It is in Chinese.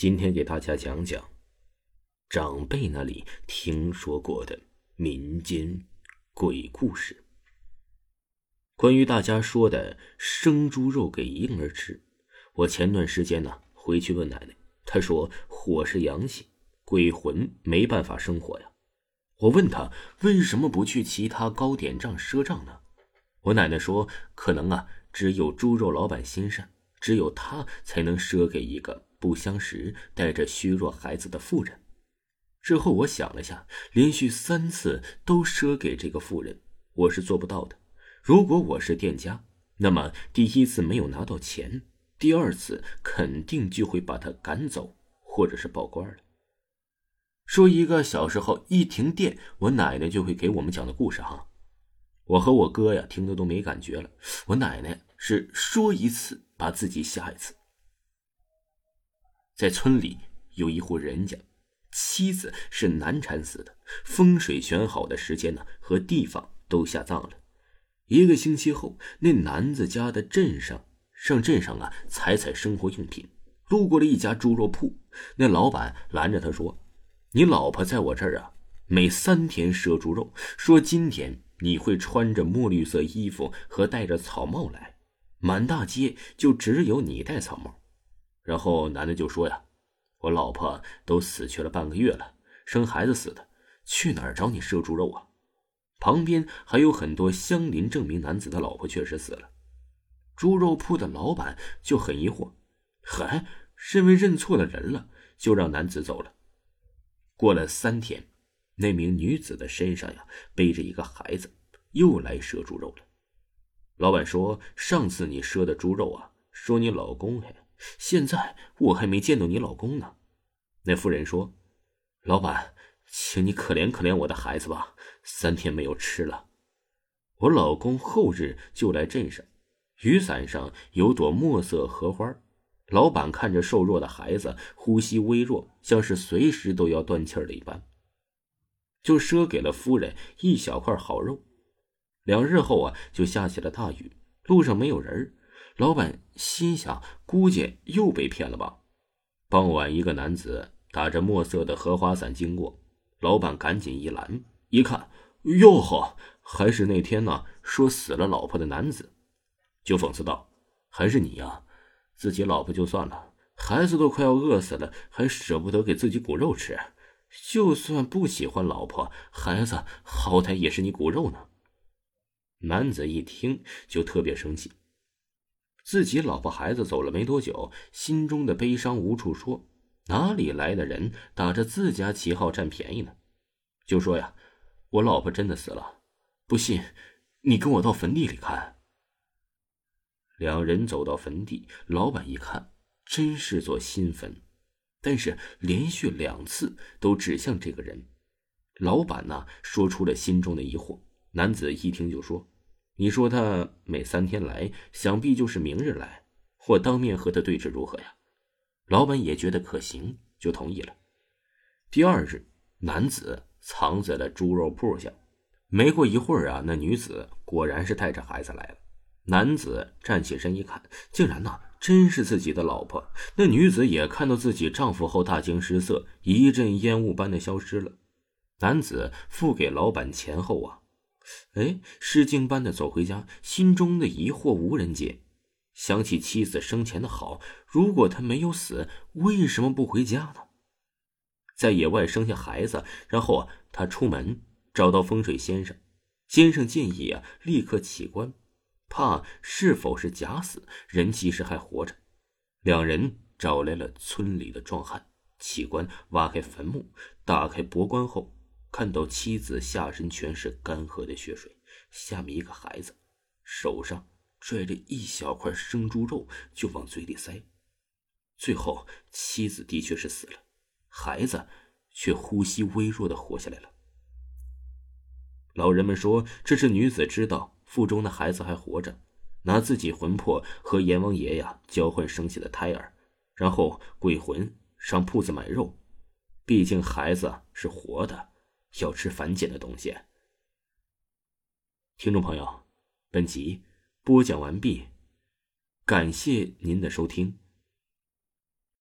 今天给大家讲讲长辈那里听说过的民间鬼故事。关于大家说的生猪肉给婴儿吃，我前段时间呢回去问奶奶，她说火是阳性，鬼魂没办法生火呀。我问她为什么不去其他糕点账赊账呢？我奶奶说可能啊，只有猪肉老板心善，只有他才能赊给一个。不相识、带着虚弱孩子的妇人。之后我想了下，连续三次都赊给这个妇人，我是做不到的。如果我是店家，那么第一次没有拿到钱，第二次肯定就会把他赶走，或者是报官了。说一个小时候一停电，我奶奶就会给我们讲的故事哈。我和我哥呀，听的都没感觉了。我奶奶是说一次把自己吓一次。在村里有一户人家，妻子是难产死的。风水选好的时间呢和地方都下葬了。一个星期后，那男子家的镇上上镇上啊采采生活用品，路过了一家猪肉铺，那老板拦着他说：“你老婆在我这儿啊，每三天赊猪肉，说今天你会穿着墨绿色衣服和戴着草帽来，满大街就只有你戴草帽。”然后男的就说呀：“我老婆都死去了半个月了，生孩子死的，去哪儿找你赊猪肉啊？”旁边还有很多相邻证明男子的老婆确实死了。猪肉铺的老板就很疑惑，还认为认错了人了，就让男子走了。过了三天，那名女子的身上呀背着一个孩子，又来赊猪肉了。老板说：“上次你赊的猪肉啊，说你老公嘿。”现在我还没见到你老公呢，那妇人说：“老板，请你可怜可怜我的孩子吧，三天没有吃了。我老公后日就来镇上，雨伞上有朵墨色荷花。老板看着瘦弱的孩子，呼吸微弱，像是随时都要断气儿了一般，就赊给了夫人一小块好肉。两日后啊，就下起了大雨，路上没有人儿。”老板心想，估计又被骗了吧。傍晚，一个男子打着墨色的荷花伞经过，老板赶紧一拦，一看，哟呵，还是那天呢说死了老婆的男子，就讽刺道：“还是你呀，自己老婆就算了，孩子都快要饿死了，还舍不得给自己骨肉吃。就算不喜欢老婆孩子，好歹也是你骨肉呢。”男子一听就特别生气。自己老婆孩子走了没多久，心中的悲伤无处说。哪里来的人打着自家旗号占便宜呢？就说呀，我老婆真的死了，不信，你跟我到坟地里看。两人走到坟地，老板一看，真是座新坟，但是连续两次都指向这个人。老板呢，说出了心中的疑惑。男子一听就说。你说他每三天来，想必就是明日来，或当面和他对质如何呀？老板也觉得可行，就同意了。第二日，男子藏在了猪肉铺下。没过一会儿啊，那女子果然是带着孩子来了。男子站起身一看，竟然呐，真是自己的老婆。那女子也看到自己丈夫后，大惊失色，一阵烟雾般的消失了。男子付给老板钱后啊。哎，失惊般的走回家，心中的疑惑无人解。想起妻子生前的好，如果他没有死，为什么不回家呢？在野外生下孩子，然后啊，他出门找到风水先生，先生建议啊，立刻起棺，怕是否是假死，人其实还活着。两人找来了村里的壮汉，起棺，挖开坟墓，打开博棺后。看到妻子下身全是干涸的血水，下面一个孩子，手上拽着一小块生猪肉就往嘴里塞。最后，妻子的确是死了，孩子却呼吸微弱的活下来了。老人们说，这是女子知道腹中的孩子还活着，拿自己魂魄和阎王爷呀交换生下的胎儿，然后鬼魂上铺子买肉，毕竟孩子是活的，要吃反碱的东西。听众朋友，本集播讲完毕，感谢您的收听。